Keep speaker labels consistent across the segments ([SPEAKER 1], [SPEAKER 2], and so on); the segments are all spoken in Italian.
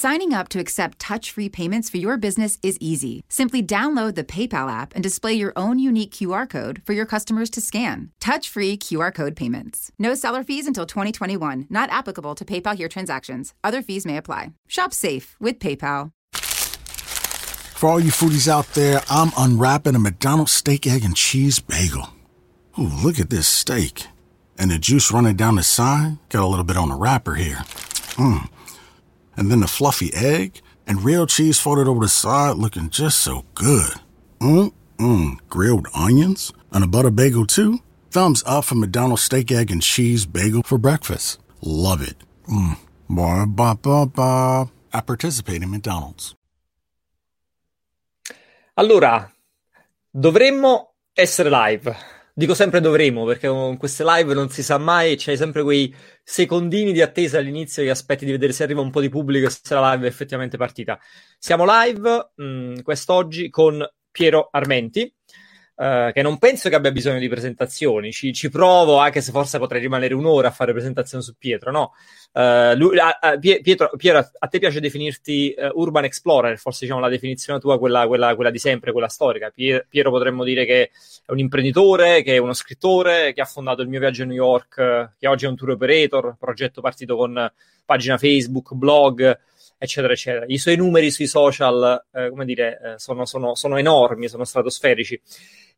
[SPEAKER 1] Signing up to accept touch free payments for your business is easy. Simply download the PayPal app and display your own unique QR code for your customers to scan. Touch free QR code payments. No seller fees until 2021, not applicable to PayPal here transactions. Other fees may apply. Shop safe with PayPal.
[SPEAKER 2] For all you foodies out there, I'm unwrapping a McDonald's steak, egg, and cheese bagel. Ooh, look at this steak. And the juice running down the side. Got a little bit on the wrapper here. Mmm. And then the fluffy egg and real cheese folded over the side looking just so good. Mmm. Grilled onions and a butter bagel too. Thumbs up for McDonald's steak, egg, and cheese bagel for breakfast. Love it. Mmm. Ba ba ba ba. I participate in McDonald's.
[SPEAKER 3] Allora, dovremmo essere live. Dico sempre dovremmo, perché con queste live non si sa mai, c'hai sempre quei secondini di attesa all'inizio che aspetti di vedere se arriva un po' di pubblico e se la live è effettivamente partita. Siamo live mh, quest'oggi con Piero Armenti, eh, che non penso che abbia bisogno di presentazioni. Ci, ci provo, anche se forse potrei rimanere un'ora a fare presentazione su Pietro, no? Eh, lui- a- a- Pie- Pietro, Piero, a te piace definirti eh, Urban Explorer, forse diciamo la definizione tua, quella, quella- quella di sempre, quella storica. Pie- Piero potremmo dire che è un imprenditore, che è uno scrittore, che ha fondato il mio viaggio a New York, che oggi è un tour operator, progetto partito con pagina Facebook, blog, eccetera, eccetera. I suoi numeri sui social, eh, come dire, eh, sono, sono- sono enormi, sono stratosferici.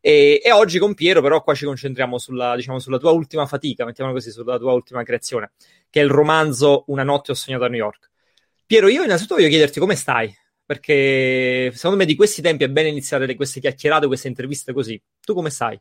[SPEAKER 3] E, e oggi con Piero, però, qua ci concentriamo sulla, diciamo, sulla tua ultima fatica, mettiamola così, sulla tua ultima creazione, che è il romanzo Una notte ho sognato a New York. Piero, io innanzitutto voglio chiederti come stai, perché secondo me di questi tempi è bene iniziare queste chiacchierate, queste interviste così. Tu come stai?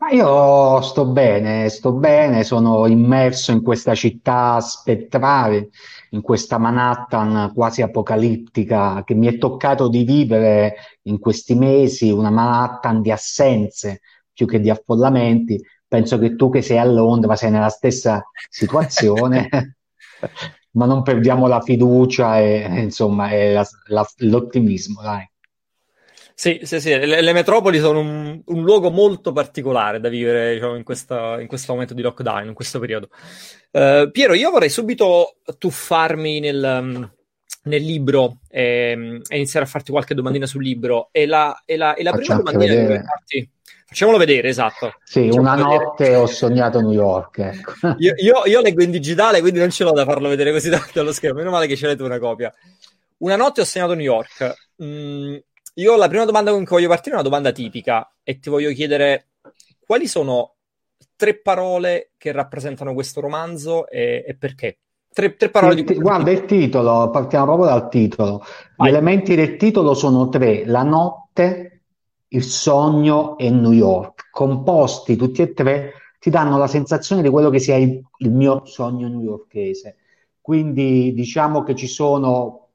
[SPEAKER 4] Ma io sto bene, sto bene, sono immerso in questa città spettrale, in questa Manhattan quasi apocalittica che mi è toccato di vivere in questi mesi, una Manhattan di assenze più che di affollamenti. Penso che tu che sei a Londra sei nella stessa situazione, ma non perdiamo la fiducia e insomma la- la- l'ottimismo, dai.
[SPEAKER 3] Sì, sì, sì, le, le metropoli sono un, un luogo molto particolare da vivere, diciamo, in questa- in questo momento di lockdown, in questo periodo. Eh, Piero, io vorrei subito tuffarmi nel, um, nel libro ehm, e, iniziare a farti qualche domandina sul libro. E la, e la- e la prima domandina che
[SPEAKER 4] vedere.
[SPEAKER 3] vorrei farti... Facciamolo vedere, esatto.
[SPEAKER 4] Sì,
[SPEAKER 3] Facciamo
[SPEAKER 4] una
[SPEAKER 3] vedere.
[SPEAKER 4] notte ho sognato New York, ecco.
[SPEAKER 3] Io, io- io leggo in digitale, quindi non ce l'ho da farlo vedere così tanto allo schermo. Meno male che ce l'hai tu una copia. Una notte ho segnato New York. Mm, io la prima domanda con cui voglio partire è una domanda tipica e ti voglio chiedere quali sono tre parole che rappresentano questo romanzo e, e perché? Tre, tre parole di
[SPEAKER 4] Il
[SPEAKER 3] questo
[SPEAKER 4] guarda il titolo, partiamo proprio dal titolo. Gli
[SPEAKER 3] Vai.
[SPEAKER 4] elementi del titolo sono tre: la notte, il sogno e New York. Composti tutti e tre ti danno la sensazione di quello che sia il, il mio sogno newyorkese. Quindi diciamo che ci sono.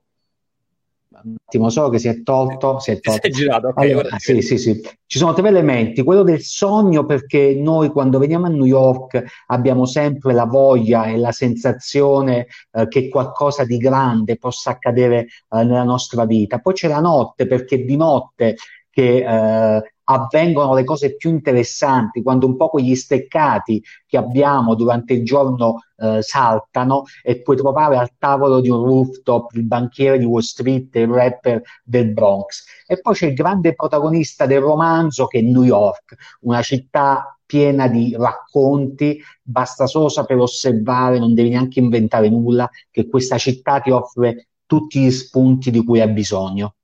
[SPEAKER 4] Un attimo, so che si è tolto, si è
[SPEAKER 3] Ti sei
[SPEAKER 4] tolto.
[SPEAKER 3] girato, ok,
[SPEAKER 4] Allora, sì, sì, sì. Ci sono tre elementi. Quello del sogno, perché noi quando veniamo a New York abbiamo sempre la voglia e la sensazione eh, che qualcosa di grande possa accadere eh, nella nostra vita. Poi c'è la notte, perché di notte che eh, avvengono le cose più interessanti, quando un po' quegli steccati che abbiamo durante il giorno eh, saltano e puoi trovare al tavolo di un rooftop il banchiere di Wall Street il rapper del Bronx. E poi c'è il grande protagonista del romanzo che è New York, una città piena di racconti, basta solo saper osservare, non devi neanche inventare nulla, che questa città ti offre tutti gli spunti di cui hai bisogno.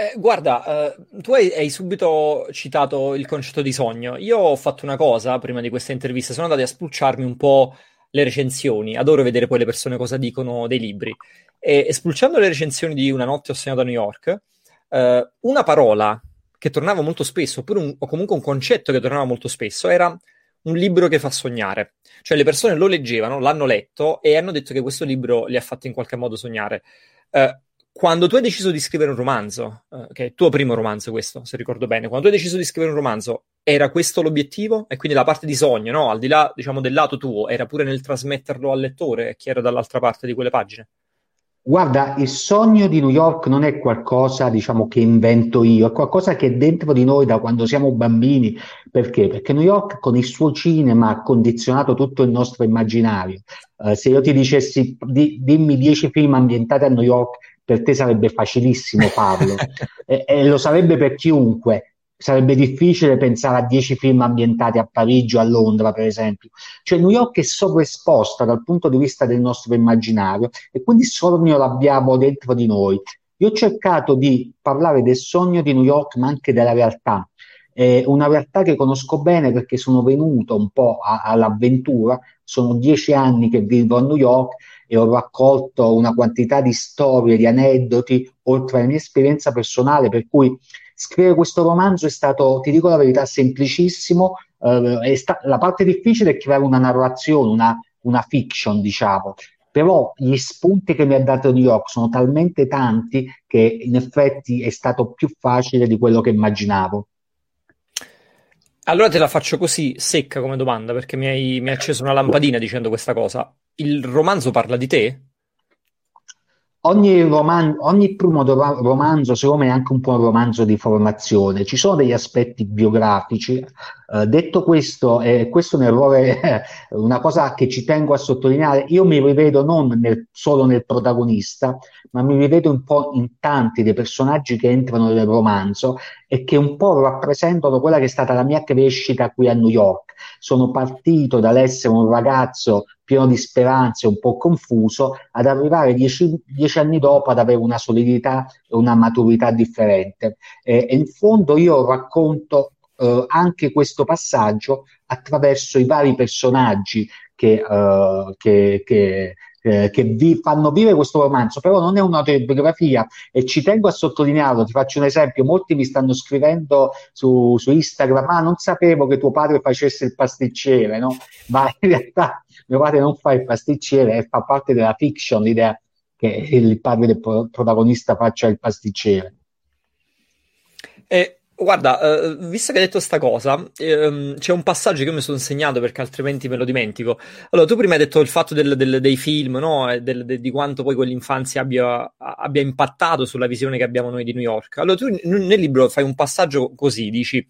[SPEAKER 3] Eh, guarda, eh, tu hai, hai subito citato il concetto di sogno. Io ho fatto una cosa prima di questa intervista, sono andato a spulciarmi un po' le recensioni, adoro vedere poi le persone cosa dicono dei libri. E, e spulciando le recensioni di Una notte ho segnato a New York, eh, una parola che tornava molto spesso, oppure un- o comunque un concetto che tornava molto spesso, era un libro che fa sognare. Cioè le persone lo leggevano, l'hanno letto e hanno detto che questo libro li ha fatti in qualche modo sognare. Eh, quando tu hai deciso di scrivere un romanzo, eh, che è il tuo primo romanzo questo, se ricordo bene, quando tu hai deciso di scrivere un romanzo, era questo l'obiettivo? E quindi la parte di sogno, no? Al di là, diciamo, del lato tuo, era pure nel trasmetterlo al lettore chi era dall'altra parte di quelle pagine?
[SPEAKER 4] Guarda, il sogno di New York non è qualcosa, diciamo, che invento io, è qualcosa che è dentro di noi da quando siamo bambini. Perché? Perché New York con il suo cinema ha condizionato tutto il nostro immaginario. Uh, se io ti dicessi di, dimmi dieci film ambientati a New York, per te sarebbe facilissimo farlo e, e lo sarebbe per chiunque sarebbe difficile pensare a dieci film ambientati a Parigi o a Londra, per esempio. Cioè New York è sovraesposta dal punto di vista del nostro immaginario e quindi il sogno l'abbiamo dentro di noi. Io ho cercato di parlare del sogno di New York, ma anche della realtà. Eh, una realtà che conosco bene perché sono venuto un po' a, all'avventura, sono dieci anni che vivo a New York e ho raccolto una quantità di storie, di aneddoti, oltre alla mia esperienza personale, per cui Scrivere questo romanzo è stato, ti dico la verità, semplicissimo. Eh, sta- la parte difficile è creare una narrazione, una, una fiction, diciamo. Però gli spunti che mi ha dato New York sono talmente tanti che in effetti è stato più facile di quello che immaginavo.
[SPEAKER 3] Allora te la faccio così secca come domanda perché mi hai, mi hai acceso una lampadina dicendo questa cosa. Il romanzo parla di te?
[SPEAKER 4] Ogni, roman- ogni primo do- romanzo, secondo me, è anche un po' un romanzo di formazione. Ci sono degli aspetti biografici. Eh, detto questo, eh, questo è un errore, una cosa che ci tengo a sottolineare. Io mi rivedo non nel, solo nel protagonista, ma mi rivedo un po' in tanti dei personaggi che entrano nel romanzo e che un po' rappresentano quella che è stata la mia crescita qui a New York. Sono partito dall'essere un ragazzo pieno di speranze, un po' confuso, ad arrivare dieci, dieci anni dopo ad avere una solidità e una maturità differente. Eh, e in fondo io racconto eh, anche questo passaggio attraverso i vari personaggi che, eh, che, che eh, che vi fanno vivere questo romanzo, però non è un'autobiografia e ci tengo a sottolinearlo, ti faccio un esempio, molti mi stanno scrivendo su, su Instagram, ma ah, non sapevo che tuo padre facesse il pasticcere, no? ma in realtà mio padre non fa il pasticcere e fa parte della fiction l'idea che il padre del protagonista faccia il pasticcere.
[SPEAKER 3] E Guarda, eh, visto che hai detto sta cosa, ehm, c'è un passaggio che io mi sono segnato perché altrimenti me lo dimentico. Allora, tu prima hai detto il fatto del, del, dei film, no? Del, de, di quanto poi quell'infanzia abbia, abbia, impattato sulla visione che abbiamo noi di New York. Allora, tu nel libro fai un passaggio così, dici,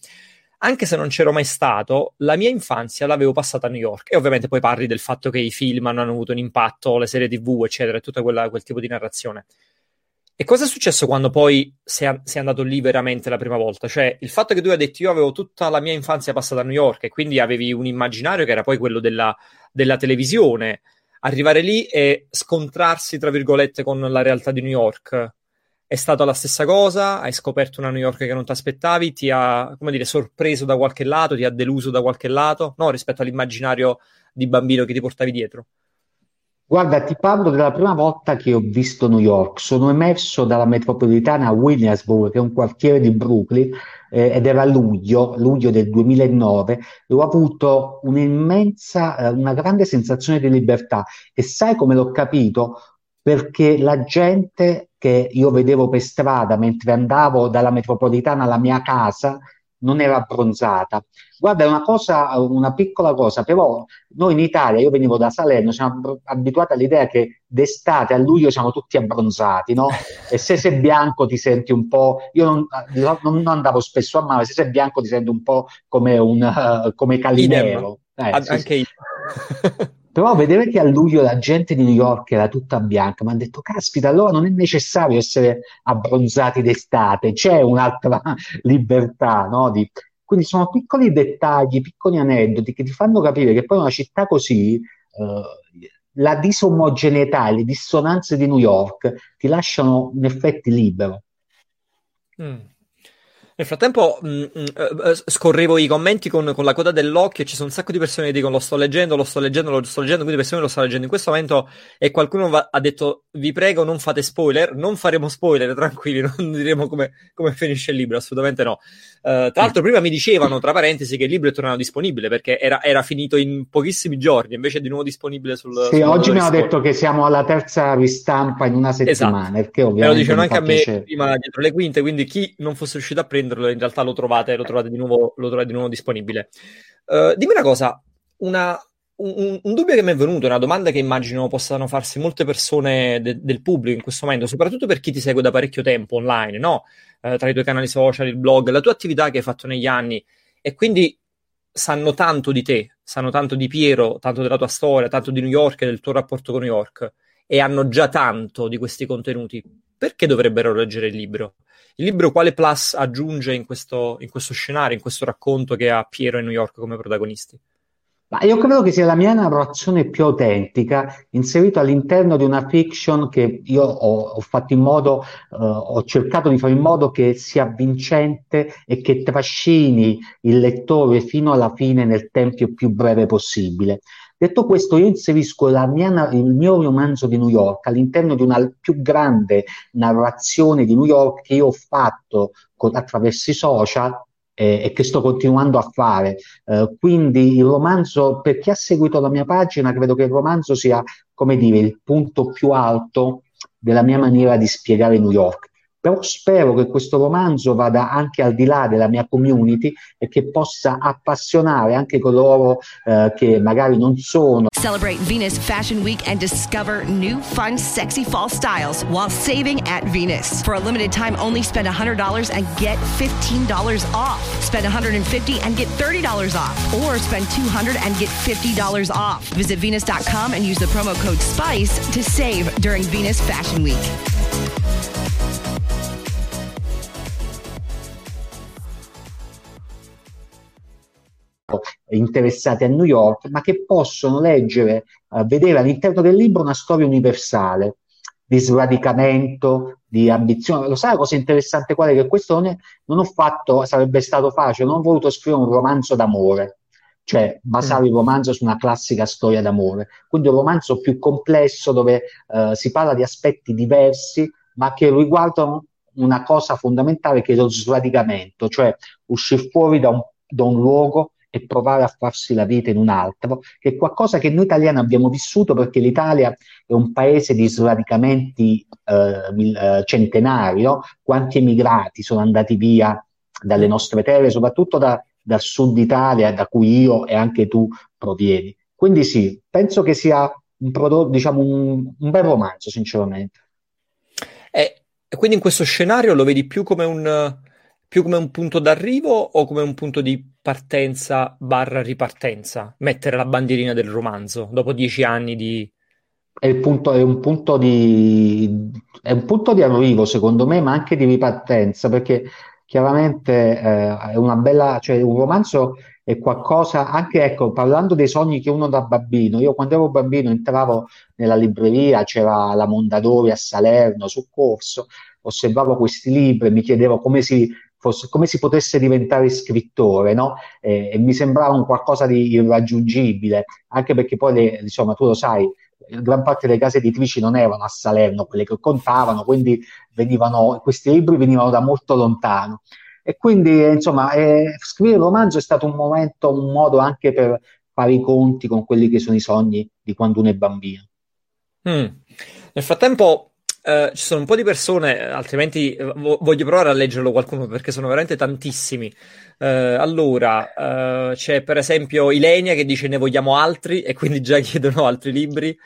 [SPEAKER 3] anche se non c'ero mai stato, la mia infanzia l'avevo passata a New York. E ovviamente poi parli del fatto che i film hanno avuto un impatto, le serie TV, eccetera, e tutto quel tipo di narrazione. E cosa è successo quando poi sei, sei, andato lì veramente la prima volta? Cioè, il fatto che tu hai detto io avevo tutta la mia infanzia passata a New York e quindi avevi un immaginario che era poi quello della, della televisione, arrivare lì e scontrarsi, tra virgolette, con la realtà di New York. È stata la stessa cosa? Hai scoperto una New York che non ti aspettavi? Ti ha, come dire, sorpreso da qualche lato? Ti ha deluso da qualche lato? No, rispetto all'immaginario di bambino che ti portavi dietro?
[SPEAKER 4] Guarda, ti parlo della prima volta che ho visto New York. Sono emerso dalla metropolitana a Williamsburg, che è un quartiere di Brooklyn, eh, ed era luglio, luglio del 2009, e ho avuto un'immensa, eh, una grande sensazione di libertà. E sai come l'ho capito? Perché la gente che io vedevo per strada mentre andavo dalla metropolitana alla mia casa non era abbronzata. Guarda, è una cosa, una piccola cosa, però noi in Italia, io venivo da Salerno, siamo abituati all'idea che d'estate a luglio siamo tutti abbronzati, no? E se sei bianco ti senti un po', io non, non andavo spesso a mare, se sei bianco ti senti un po' come un uh, come Calimero.
[SPEAKER 3] Eh, sì, anche io.
[SPEAKER 4] Però vedere che a luglio la gente di New York era tutta bianca, mi hanno detto, caspita, allora non è necessario essere abbronzati d'estate, c'è un'altra libertà, no? Di... Quindi sono piccoli dettagli, piccoli aneddoti che ti fanno capire che poi una città così, eh, la disomogeneità, le dissonanze di New York ti lasciano in effetti libero.
[SPEAKER 3] Mm. Nel frattempo mh, mm, mh, mm, eh, scorrevo i commenti con, con, la coda dell'occhio e ci sono un sacco di persone che dicono lo sto leggendo, lo sto leggendo, lo sto leggendo, quindi persone lo stanno leggendo in questo momento e qualcuno va, ha detto vi prego non fate spoiler, non faremo spoiler, tranquilli, non diremo come, come finisce il libro, assolutamente no. Uh, tra l'altro prima mi dicevano, tra parentesi, che il libro è tornato disponibile perché era, era finito in pochissimi giorni, invece è di nuovo disponibile sul...
[SPEAKER 4] Sì, sul oggi mi hanno detto che siamo alla terza ristampa in una settimana, esatto. perché ovviamente... Me lo
[SPEAKER 3] dicevano anche a me piacere. prima dietro le quinte, quindi chi non fosse riuscito a prendere prenderlo, in realtà lo trovate, lo trovate, di, nuovo, lo trovate di nuovo disponibile. Uh, dimmi una cosa, una, un, un, dubbio che mi è venuto, una domanda che immagino possano farsi molte persone de, del pubblico in questo momento, soprattutto per chi ti segue da parecchio tempo online, no? Eh, tra i tuoi canali social, il blog, la tua attività che hai fatto negli anni e quindi sanno tanto di te, sanno tanto di Piero, tanto della tua storia, tanto di New York e del tuo rapporto con New York e hanno già tanto di questi contenuti. Perché dovrebbero leggere il libro? Il libro quale plus aggiunge in questo, in questo scenario, in questo racconto che ha Piero e New York come protagonisti?
[SPEAKER 4] Ma io credo che sia la mia narrazione più autentica, inserita all'interno di una fiction che io ho, ho fatto in modo, uh, ho cercato di fare in modo che sia vincente e che trascini il lettore fino alla fine nel tempo più breve possibile. Detto questo, io inserisco mia, il mio romanzo di New York all'interno di una più grande narrazione di New York che io ho fatto con, attraverso i social eh, e che sto continuando a fare. Eh, quindi il romanzo, per chi ha seguito la mia pagina, credo che il romanzo sia, come dire, il punto più alto della mia maniera di spiegare New York. Però spero che questo romanzo vada anche al di là della mia community e che possa appassionare anche coloro eh, che magari non sono.
[SPEAKER 5] Celebrate Venus Fashion Week and discover new fun sexy fall styles while saving at Venus. For a limited time only spend $100 and get $15 off. Spend $150 and get $30 off or spend $200 and get $50 off. Visit venus.com and use the promo code SPICE to save during Venus Fashion Week.
[SPEAKER 4] Interessati a New York, ma che possono leggere, uh, vedere all'interno del libro una storia universale di sradicamento, di ambizione. Lo sai la cosa interessante qual è? Che questo non, è, non ho fatto, sarebbe stato facile, non ho voluto scrivere un romanzo d'amore, cioè basare mm. il romanzo su una classica storia d'amore. Quindi un romanzo più complesso dove uh, si parla di aspetti diversi, ma che riguardano una cosa fondamentale che è lo sradicamento, cioè uscire fuori da un, da un luogo e provare a farsi la vita in un altro, che è qualcosa che noi italiani abbiamo vissuto perché l'Italia è un paese di sradicamenti eh, eh, centenari, no? quanti emigrati sono andati via dalle nostre terre, soprattutto da, dal sud Italia, da cui io e anche tu provieni. Quindi sì, penso che sia un prodotto, diciamo, un, un bel romanzo, sinceramente.
[SPEAKER 3] E quindi in questo scenario lo vedi più come un, più come un punto d'arrivo o come un punto di partenza barra ripartenza? Mettere la bandierina del romanzo dopo dieci anni di...
[SPEAKER 4] È, punto, è, un punto di, è un punto di arrivo, secondo me, ma anche di ripartenza, perché chiaramente eh, è una bella, cioè un romanzo è qualcosa, anche ecco, parlando dei sogni che uno da bambino, io quando ero bambino entravo nella libreria, c'era la Mondadori a Salerno, su corso, osservavo questi libri, mi chiedevo come si fosse, come si potesse diventare scrittore, no? Eh, e mi sembrava un qualcosa di irraggiungibile, anche perché poi, le, insomma, tu lo sai, gran parte delle case editrici non erano a Salerno quelle che contavano, quindi venivano, questi libri venivano da molto lontano. E quindi, insomma, eh, scrivere il romanzo è stato un momento, un modo anche per fare i conti con quelli che sono i sogni di quando uno è bambino.
[SPEAKER 3] Mm. Nel frattempo, Uh, ci sono un po' di persone, altrimenti uh, voglio provare a leggerlo qualcuno perché sono veramente tantissimi. Uh, allora, c'è per esempio Ilenia che dice ne vogliamo altri e quindi già chiedono altri libri.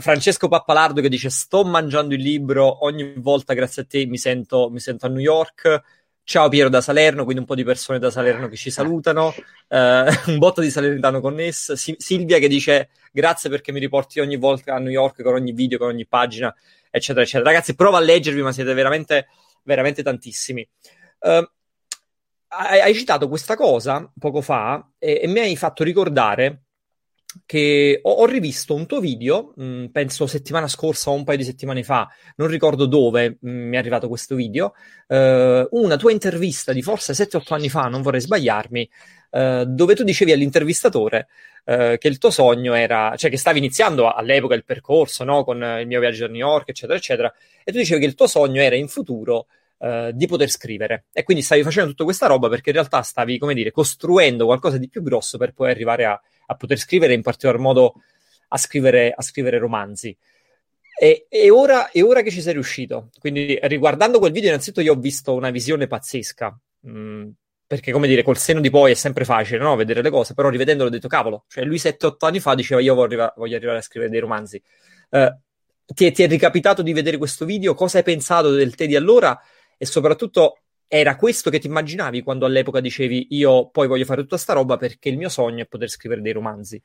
[SPEAKER 3] Francesco Pappalardo che dice sto mangiando il libro, ogni volta grazie a te mi sento, mi sento a New York. Ciao Piero da Salerno, quindi un po' di persone da Salerno che ci salutano, un botto di salernitano connesso. Si- Silvia che dice grazie perché mi riporti ogni volta a New York con ogni video, con ogni pagina eccetera, eccetera. Ragazzi, provo a leggervi, ma siete veramente, veramente tantissimi. Hai, hai, citato questa cosa poco fa e, e mi hai fatto ricordare che ho, ho, rivisto un tuo video, mh, mm, penso settimana scorsa o un paio di settimane fa, non ricordo dove mh, mm, mi è arrivato questo video, uh, una tua intervista di forse 7-8 anni fa, non vorrei sbagliarmi, uh, dove tu dicevi all'intervistatore uh, che il tuo sogno era, cioè che stavi iniziando all'epoca il percorso, no, con il mio viaggio a New York, eccetera, eccetera, e tu dicevi che il tuo sogno era in futuro Uh, di poter scrivere. E quindi stavi facendo tutta questa roba perché in realtà stavi, come dire, costruendo qualcosa di più grosso per poi arrivare a, a poter scrivere, in particolar modo a scrivere, a scrivere romanzi. E, e, ora, e, ora, che ci sei riuscito, quindi riguardando quel video, innanzitutto io ho visto una visione pazzesca. Mm, perché come dire, col seno di poi è sempre facile no? vedere le cose, però rivedendolo ho detto cavolo, cioè lui 7-8 anni fa diceva io voglio, voglio arrivare a scrivere dei romanzi. Uh, ti, ti, è, ricapitato di vedere questo video? Cosa hai pensato del te di allora? E soprattutto era questo che ti immaginavi quando all'epoca dicevi io poi voglio fare tutta sta roba perché il mio sogno è poter scrivere dei romanzi?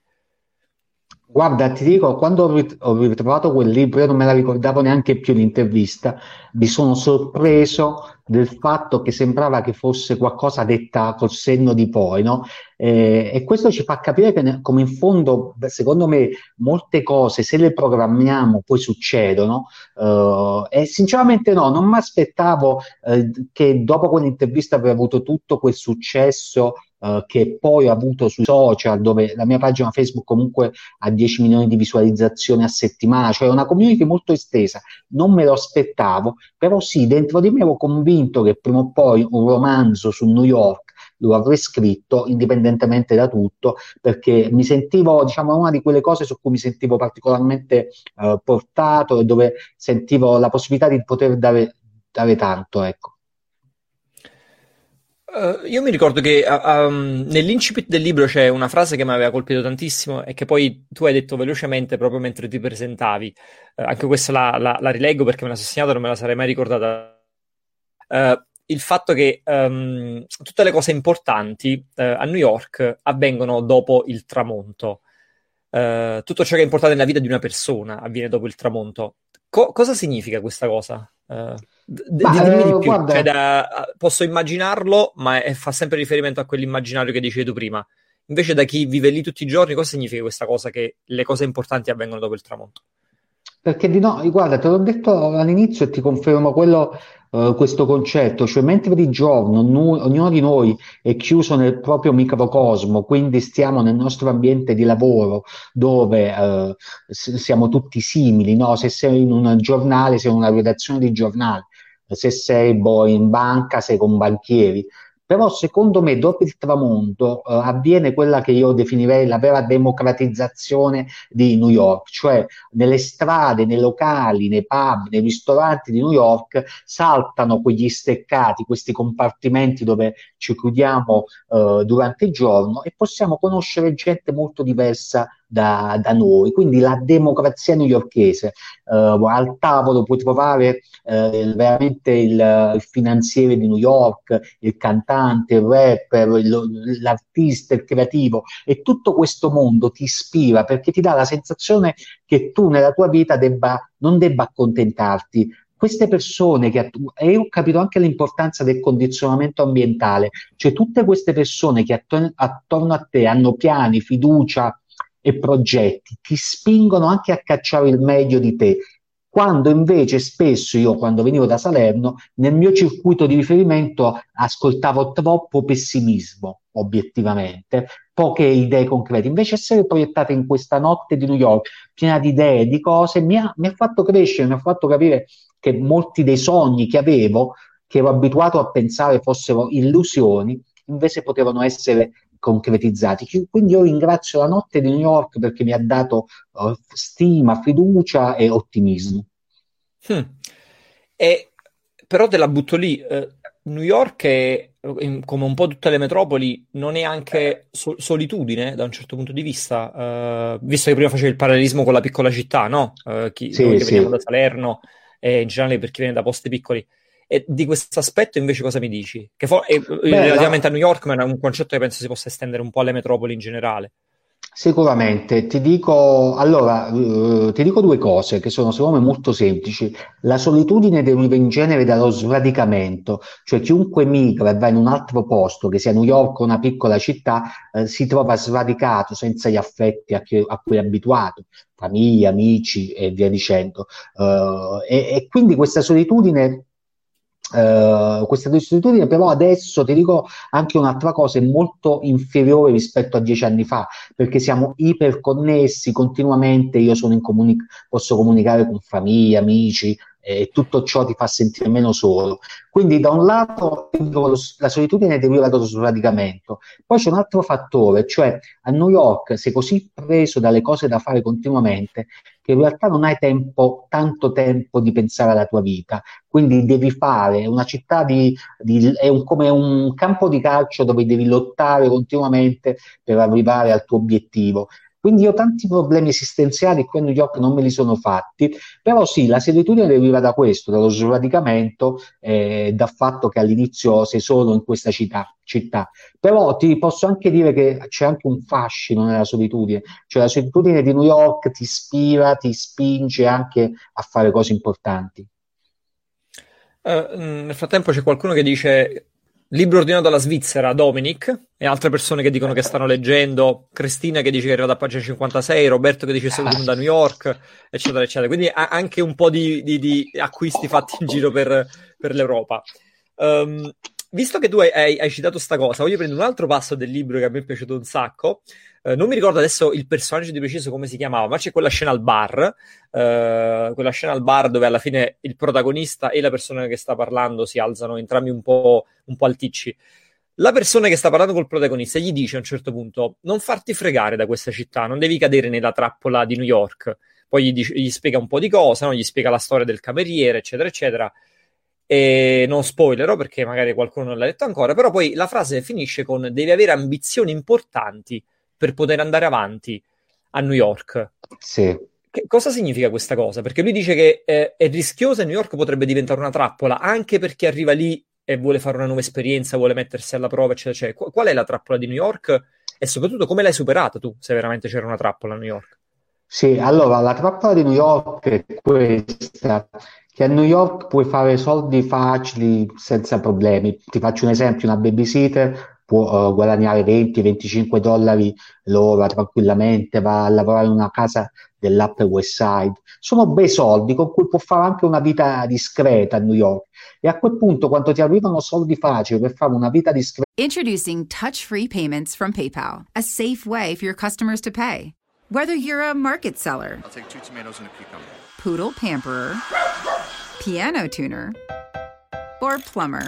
[SPEAKER 4] Guarda, ti dico, quando ho ritrovato quel libro, io non me la ricordavo neanche più l'intervista, mi sono sorpreso del fatto che sembrava che fosse qualcosa detta col senno di poi, no? Eh, e questo ci fa capire che, come in fondo, secondo me, molte cose, se le programmiamo, poi succedono. Uh, e sinceramente no, non mi aspettavo uh, che dopo quell'intervista avrei avuto tutto quel successo Uh, che poi ho avuto sui social, dove la mia pagina Facebook comunque ha 10 milioni di visualizzazioni a settimana, cioè una community molto estesa. Non me lo aspettavo, però sì, dentro di me ero convinto che prima o poi un romanzo su New York lo avrei scritto indipendentemente da tutto, perché mi sentivo, diciamo, una di quelle cose su cui mi sentivo particolarmente uh, portato e dove sentivo la possibilità di poter dare, dare tanto, ecco.
[SPEAKER 3] Uh, io mi ricordo che uh, um, nell'incipit del libro c'è una frase che mi aveva colpito tantissimo e che poi tu hai detto velocemente proprio mentre ti presentavi. Uh, anche questa la, la, la, rileggo perché me sono segnata, non me la sarei mai ricordata. il fatto che um, tutte le cose importanti a New York avvengono dopo il tramonto. tutto ciò che è importante nella vita di una persona avviene dopo il tramonto. Co- cosa significa questa cosa? D- ma, dimmi di eh, più. Guarda... Cioè, da, posso immaginarlo, ma è, fa sempre riferimento a quell'immaginario che dicevi tu prima. Invece, da chi vive lì tutti i giorni, cosa significa questa cosa che le cose importanti avvengono dopo il tramonto?
[SPEAKER 4] Perché di no, guarda, te l'ho detto all'inizio e ti confermo quello, uh, questo concetto, cioè mentre di giorno nu- ognuno di noi è chiuso nel proprio microcosmo, quindi stiamo nel nostro ambiente di lavoro dove uh, s- siamo tutti simili, no? Se sei in un giornale, sei in una redazione di giornale, se sei boh, in banca, sei con banchieri, però secondo me dopo il tramonto eh, avviene quella che io definirei la vera democratizzazione di New York, cioè nelle strade, nei locali, nei pub, nei ristoranti di New York saltano quegli steccati, questi compartimenti dove ci chiudiamo eh, durante il giorno e possiamo conoscere gente molto diversa da, da noi. Quindi la democrazia newyorchese. Uh, al tavolo puoi trovare uh, veramente il, il, finanziere di New York, il cantante, il rapper, il, l'artista, il creativo e tutto questo mondo ti ispira perché ti dà la sensazione che tu nella tua vita debba, non debba accontentarti, queste persone che e ho capito anche l'importanza del condizionamento ambientale, cioè tutte queste persone che attorno a te hanno piani, fiducia, e progetti ti spingono anche a cacciare il meglio di te. Quando invece spesso io, quando venivo da Salerno, nel mio circuito di riferimento ascoltavo troppo pessimismo, obiettivamente, poche idee concrete. Invece essere proiettate in questa notte di New York, piena di idee, di cose, mi ha, mi ha fatto crescere, mi ha fatto capire che molti dei sogni che avevo, che ero abituato a pensare fossero illusioni, invece potevano essere concretizzati. Quindi io ringrazio la notte di New York perché mi ha dato uh, stima, fiducia e ottimismo.
[SPEAKER 3] Hmm. E, però te la butto lì. Uh, New York è, come un po' tutte le metropoli, non è anche so- solitudine da un certo punto di vista, uh, visto che prima facevi il parallelismo con la piccola città, no? Uh, chi, sì, sì. veniamo da Salerno e in generale per chi viene da posti piccoli, e di questo aspetto invece cosa mi dici? Che for- Beh, relativamente la... a New York, ma è un concetto che penso si possa estendere un po' alle metropoli in generale.
[SPEAKER 4] Sicuramente, ti dico, allora, uh, ti dico due cose che sono secondo me molto semplici. La solitudine deriva in genere dallo sradicamento, cioè chiunque migra e va in un altro posto, che sia New York o una piccola città, uh, si trova sradicato, senza gli affetti a, chi, a cui è abituato, famiglia, amici e via dicendo. Uh, e, e quindi questa solitudine Uh, questa solitudine, però adesso ti dico anche un'altra cosa, è molto inferiore rispetto a dieci anni fa, perché siamo iperconnessi continuamente, io comuni- posso comunicare con famiglia, amici, e tutto ciò ti fa sentire meno solo. Quindi da un lato la solitudine deriva dallo sradicamento, poi c'è un altro fattore, cioè a New York sei così preso dalle cose da fare continuamente che in realtà non hai tempo, tanto tempo di pensare alla tua vita, quindi devi fare una città di, di è un, come un campo di calcio dove devi lottare continuamente per arrivare al tuo obiettivo. Quindi io tanti problemi esistenziali qui a New York non me li sono fatti, però sì, la solitudine deriva da questo, dallo sradicamento, eh, dal fatto che all'inizio sei solo in questa città, città. Però ti posso anche dire che c'è anche un fascino nella solitudine, cioè la solitudine di New York ti ispira, ti spinge anche a fare cose importanti.
[SPEAKER 3] Uh, nel frattempo c'è qualcuno che dice Libro ordinato dalla Svizzera, Dominic, e altre persone che dicono che stanno leggendo, Cristina che dice che è arrivata a pagina 56, Roberto che dice che da New York, eccetera, eccetera. Quindi ha anche un po' di, di, di acquisti fatti in giro per, per l'Europa. Um, visto che tu hai, hai, hai citato questa cosa, voglio prendere un altro passo del libro che a me è piaciuto un sacco. Eh, non mi ricordo adesso il personaggio di preciso come si chiamava, ma c'è quella scena al bar, eh, quella scena al bar dove alla fine il protagonista e la persona che sta parlando si alzano entrambi un po', un po alticci. La persona che sta parlando col protagonista gli dice a un certo punto: Non farti fregare da questa città, non devi cadere nella trappola di New York. Poi gli, dice, gli spiega un po' di cose, no? gli spiega la storia del cameriere, eccetera, eccetera e non spoilerò perché magari qualcuno non l'ha letto ancora, però poi la frase finisce con devi avere ambizioni importanti per poter andare avanti a New York.
[SPEAKER 4] Sì.
[SPEAKER 3] Che cosa significa questa cosa? Perché lui dice che eh, è rischiosa e New York potrebbe diventare una trappola anche per chi arriva lì e vuole fare una nuova esperienza, vuole mettersi alla prova, eccetera, eccetera. Qual è la trappola di New York e soprattutto come l'hai superata tu, se veramente c'era una trappola a New York?
[SPEAKER 4] Sì, allora la trappola di New York è questa, che a New York puoi fare soldi facili senza problemi. Ti faccio un esempio, una babysitter può uh, guadagnare 20-25 dollari l'ora tranquillamente, va a lavorare in una casa dell'Upper West Side. Sono bei soldi con cui può fare anche una vita discreta a New York. E a quel punto, quando ti arrivano soldi facili per fare una vita discreta...
[SPEAKER 1] Introducing touch-free payments from PayPal, a safe way for your customers to pay. Whether you're a market seller... I'll take two tomatoes and a cucumber. poodle pamperer, piano tuner, or plumber.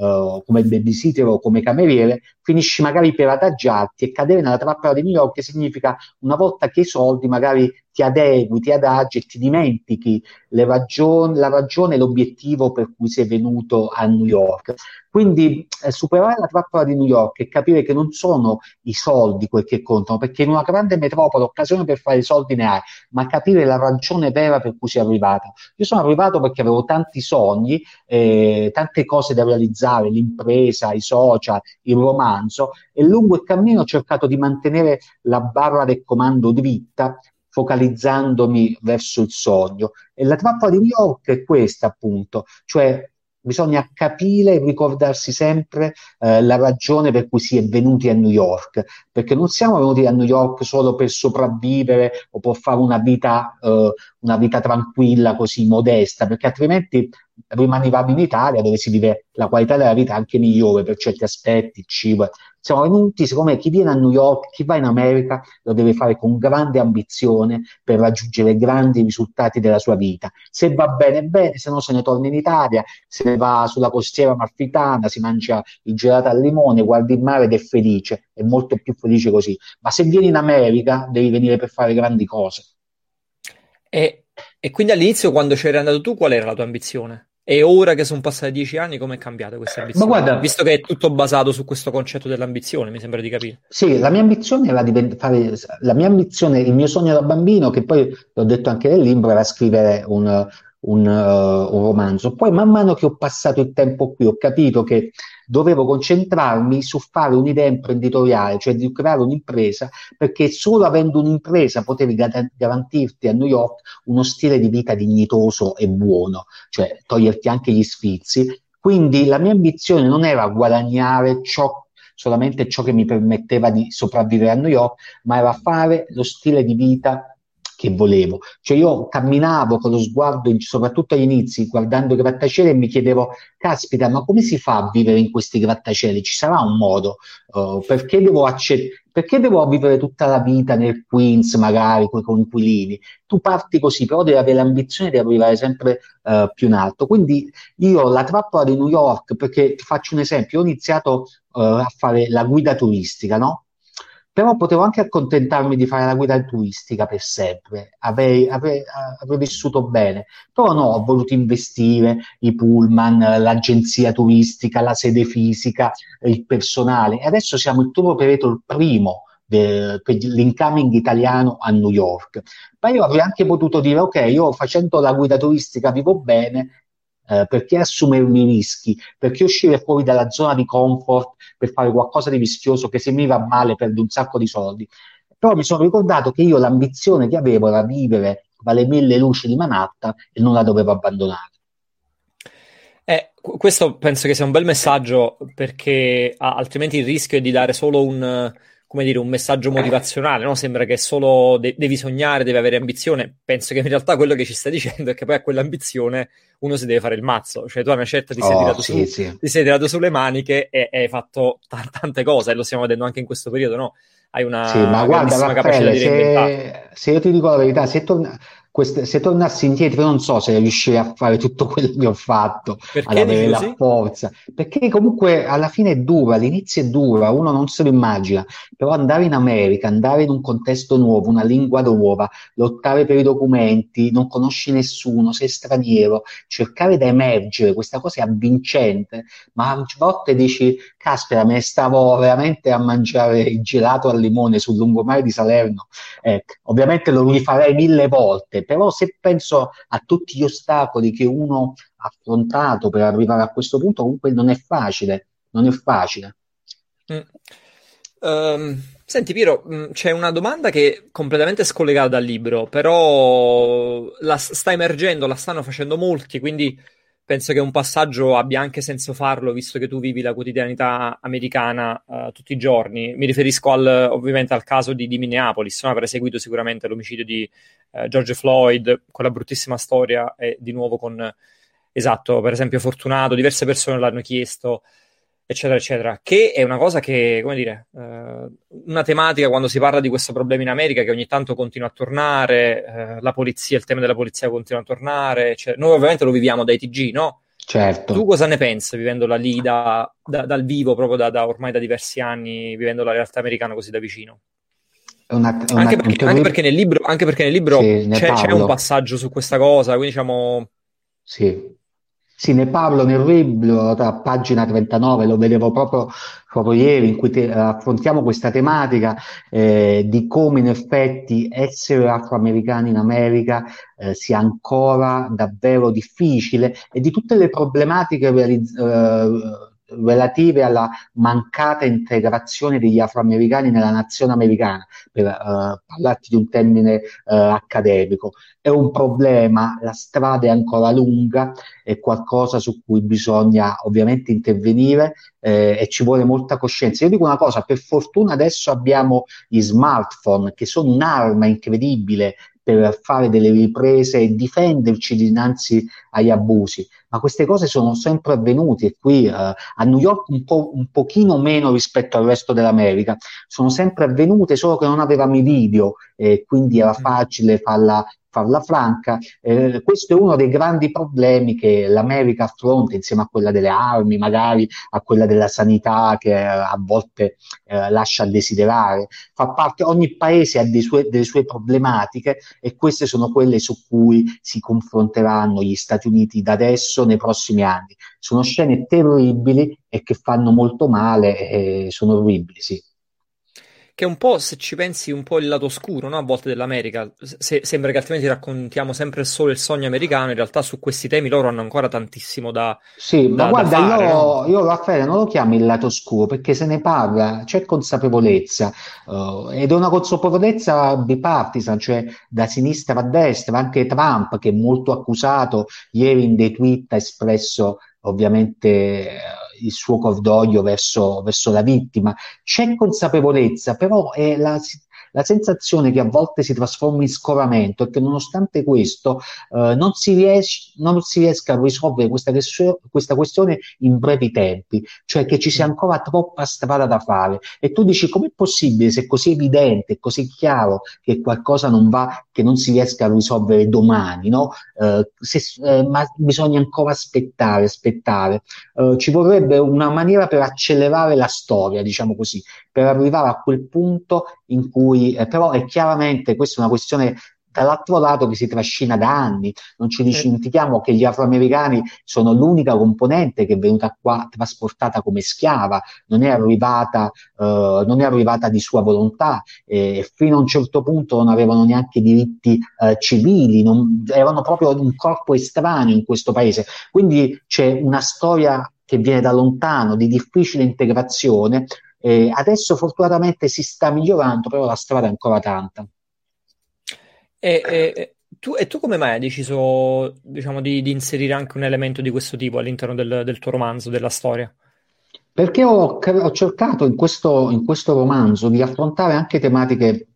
[SPEAKER 4] Uh, come babysitter o come cameriere, finisci magari per adagiarti e cadere nella trappola di New York, che significa una volta che i soldi magari ti adegui, ti adagi e ti dimentichi ragioni, la ragione e l'obiettivo per cui sei venuto a New York. Quindi eh, superare la trappola di New York e capire che non sono i soldi quel che contano, perché in una grande metropoli occasione per fare i soldi ne hai, ma capire la ragione vera per cui sei arrivato. Io sono arrivato perché avevo tanti sogni, eh, tante cose da realizzare, l'impresa, i social, il romanzo, e lungo il cammino ho cercato di mantenere la barra del comando dritta focalizzandomi verso il sogno. E la trappola di New York è questa, appunto, cioè bisogna capire e ricordarsi sempre eh, la ragione per cui si è venuti a New York, perché non siamo venuti a New York solo per sopravvivere o per fare una vita, eh, una vita tranquilla, così modesta, perché altrimenti rimanevamo in Italia dove si vive la qualità della vita anche migliore per certi aspetti, cibo. Siamo venuti, secondo me, chi viene a New York, chi va in America, lo deve fare con grande ambizione per raggiungere grandi risultati della sua vita. Se va bene, bene, se no se ne torna in Italia, se va sulla costiera marfitana, si mangia il gelato al limone, guarda il mare ed è felice, è molto più felice così. Ma se vieni in America, devi venire per fare grandi cose.
[SPEAKER 3] E, e quindi all'inizio, quando c'eri andato tu, qual era la tua ambizione? E ora che sono passati dieci anni, come è cambiata questa ambizione? Ma guarda, Visto che è tutto basato su questo concetto dell'ambizione, mi sembra di capire.
[SPEAKER 4] Sì, la mia ambizione era di fare, la mia ambizione, il mio sogno da bambino, che poi l'ho detto anche nel libro, era scrivere un, un, uh, un romanzo. Poi man mano che ho passato il tempo qui, ho capito che dovevo concentrarmi su fare un'idea imprenditoriale, cioè di creare un'impresa, perché solo avendo un'impresa potevi garantirti a New York uno stile di vita dignitoso e buono, cioè toglierti anche gli sfizi. Quindi la mia ambizione non era guadagnare ciò solamente ciò che mi permetteva di sopravvivere a New York, ma era fare lo stile di vita che volevo. Cioè io camminavo con lo sguardo, soprattutto agli inizi, guardando i grattacieli e mi chiedevo, caspita, ma come si fa a vivere in questi grattacieli? Ci sarà un modo? Uh, perché, devo accett- perché devo vivere tutta la vita nel Queens, magari, con i coinquilini? Tu parti così, però devi avere l'ambizione di arrivare sempre uh, più in alto. Quindi io la trappola di New York, perché ti faccio un esempio, ho iniziato uh, a fare la guida turistica, no? Però potevo anche accontentarmi di fare la guida turistica per sempre, avrei, avrei, avrei, vissuto bene, però no, ho voluto investire i pullman, l'agenzia turistica, la sede fisica, il personale. E adesso siamo il tour operator primo per l'incoming italiano a New York. Ma io avrei anche potuto dire, ok, io facendo la guida turistica vivo bene, eh, perché assumermi rischi, perché uscire fuori dalla zona di comfort per fare qualcosa di rischioso che se mi va male perdo un sacco di soldi. Però mi sono ricordato che io l'ambizione che avevo era vivere alle mille luci di Manhattan e non la dovevo abbandonare.
[SPEAKER 3] Eh, questo penso che sia un bel messaggio perché altrimenti il rischio è di dare solo un, come dire, un messaggio motivazionale, no? Sembra che solo de- devi sognare, devi avere ambizione. Penso che in realtà quello che ci stai dicendo è che poi a quell'ambizione uno si deve fare il mazzo. Cioè tu a una certa ti sei, oh, tirato, sì, su, sì. ti sei tirato sulle maniche e, e hai fatto t- tante cose, e lo stiamo vedendo anche in questo periodo, no? Hai una
[SPEAKER 4] sì, ma guarda, Raffaele, se, se, io ti dico la verità, se torna queste, se tornassi indietro, non so se riuscirei a fare tutto quello che ho fatto,
[SPEAKER 3] perché
[SPEAKER 4] ad avere la forza, perché comunque alla fine è dura, all'inizio è dura, uno non se lo immagina, però andare in America, andare in un contesto nuovo, una lingua nuova, lottare per i documenti, non conosci nessuno, sei straniero, cercare di emergere, questa cosa è avvincente, ma a volte dici, caspita, me ne stavo veramente a mangiare il gelato al limone sul lungomare di Salerno, ecco, ovviamente lo rifarei mille volte, però se penso a tutti gli ostacoli che uno ha affrontato per arrivare a questo punto, comunque non è facile, non è facile.
[SPEAKER 3] Mm. Um, senti Piero, mm, c'è una domanda che è completamente scollegata dal libro, però la sta emergendo, la stanno facendo molti, quindi penso che un passaggio abbia anche senso farlo, visto che tu vivi la quotidianità americana uh, tutti i giorni. Mi riferisco al, ovviamente al caso di, di Minneapolis, no? avrei seguito sicuramente l'omicidio di uh, George Floyd, quella bruttissima storia, e di nuovo con, esatto, per esempio Fortunato, diverse persone l'hanno chiesto eccetera, eccetera, che è una cosa che, come dire, eh, una tematica quando si parla di questo problema in America che ogni tanto continua a tornare, eh, la polizia, il tema della polizia continua a tornare, cioè, noi ovviamente lo viviamo dai TG, no?
[SPEAKER 4] Certo.
[SPEAKER 3] Tu cosa ne pensi vivendola lì da, da, dal vivo, proprio da, da, ormai da diversi anni, vivendo la realtà americana così da vicino? Una, una, anche, perché, anche, perché, nel libro, anche perché nel libro sì, c'è, c'è, un passaggio su questa cosa, quindi diciamo...
[SPEAKER 4] Sì, sì, ne parlo nel libro, a pagina 39, lo vedevo proprio, proprio ieri, in cui te, affrontiamo questa tematica eh, di come in effetti essere afroamericani in America eh, sia ancora davvero difficile e di tutte le problematiche realizz- eh, relative alla mancata integrazione degli afroamericani nella nazione americana, per uh, parlarti di un termine uh, accademico. È un problema, la strada è ancora lunga, è qualcosa su cui bisogna ovviamente intervenire eh, e ci vuole molta coscienza. Io dico una cosa, per fortuna adesso abbiamo gli smartphone che sono un'arma incredibile per fare delle riprese e difenderci dinanzi agli abusi, ma queste cose sono sempre avvenute qui uh, a New York un, po', un pochino meno rispetto al resto dell'America, sono sempre avvenute solo che non avevamo i video e quindi era mm. facile farla farla franca, eh, questo è uno dei grandi problemi che l'America affronta insieme a quella delle armi, magari a quella della sanità che eh, a volte eh, lascia a desiderare. Fa parte, ogni paese ha sue, delle sue problematiche e queste sono quelle su cui si confronteranno gli Stati Uniti da adesso nei prossimi anni. Sono scene terribili e che fanno molto male e sono orribili, sì
[SPEAKER 3] che è un po', se ci pensi, un po' il lato oscuro, no? A volte dell'America. Se, sembra che altrimenti raccontiamo sempre solo il sogno americano, in realtà su questi temi loro hanno ancora tantissimo da
[SPEAKER 4] Sì,
[SPEAKER 3] da,
[SPEAKER 4] ma guarda,
[SPEAKER 3] fare,
[SPEAKER 4] io,
[SPEAKER 3] no?
[SPEAKER 4] io Raffaele non lo chiamo il lato oscuro, perché se ne parla, c'è consapevolezza, uh, ed è una consapevolezza bipartisan, cioè da sinistra a destra, anche Trump, che è molto accusato, ieri in dei tweet ha espresso ovviamente il suo cordoglio verso, verso la vittima. C'è consapevolezza, però è la, la sensazione che a volte si trasforma in scoramento e che nonostante questo eh, non, si ries- non, si riesca a risolvere questa, questa, questione in brevi tempi, cioè che ci sia ancora troppa strada da fare. E tu dici com'è possibile se è così evidente, così chiaro che qualcosa non va, che non si riesca a risolvere domani, no? Eh, se, eh, ma bisogna ancora aspettare, aspettare. Eh, ci vorrebbe una maniera per accelerare la storia, diciamo così, per arrivare a quel punto in cui, eh, però è chiaramente questa è una questione dall'altro lato che si trascina da anni. Non ci dimentichiamo che gli afroamericani sono l'unica componente che è venuta qua trasportata come schiava, non è arrivata, eh, non è arrivata di sua volontà e fino a un certo punto non avevano neanche diritti eh, civili, non, erano proprio un corpo estraneo in questo paese. Quindi c'è una storia che viene da lontano, di difficile integrazione. Eh, adesso fortunatamente si sta migliorando, però la strada è ancora tanta.
[SPEAKER 3] E, e, tu, e tu, come mai hai deciso, diciamo, di, di, inserire anche un elemento di questo tipo all'interno del, del tuo romanzo, della storia?
[SPEAKER 4] Perché ho, ho cercato in questo, in questo romanzo di affrontare anche tematiche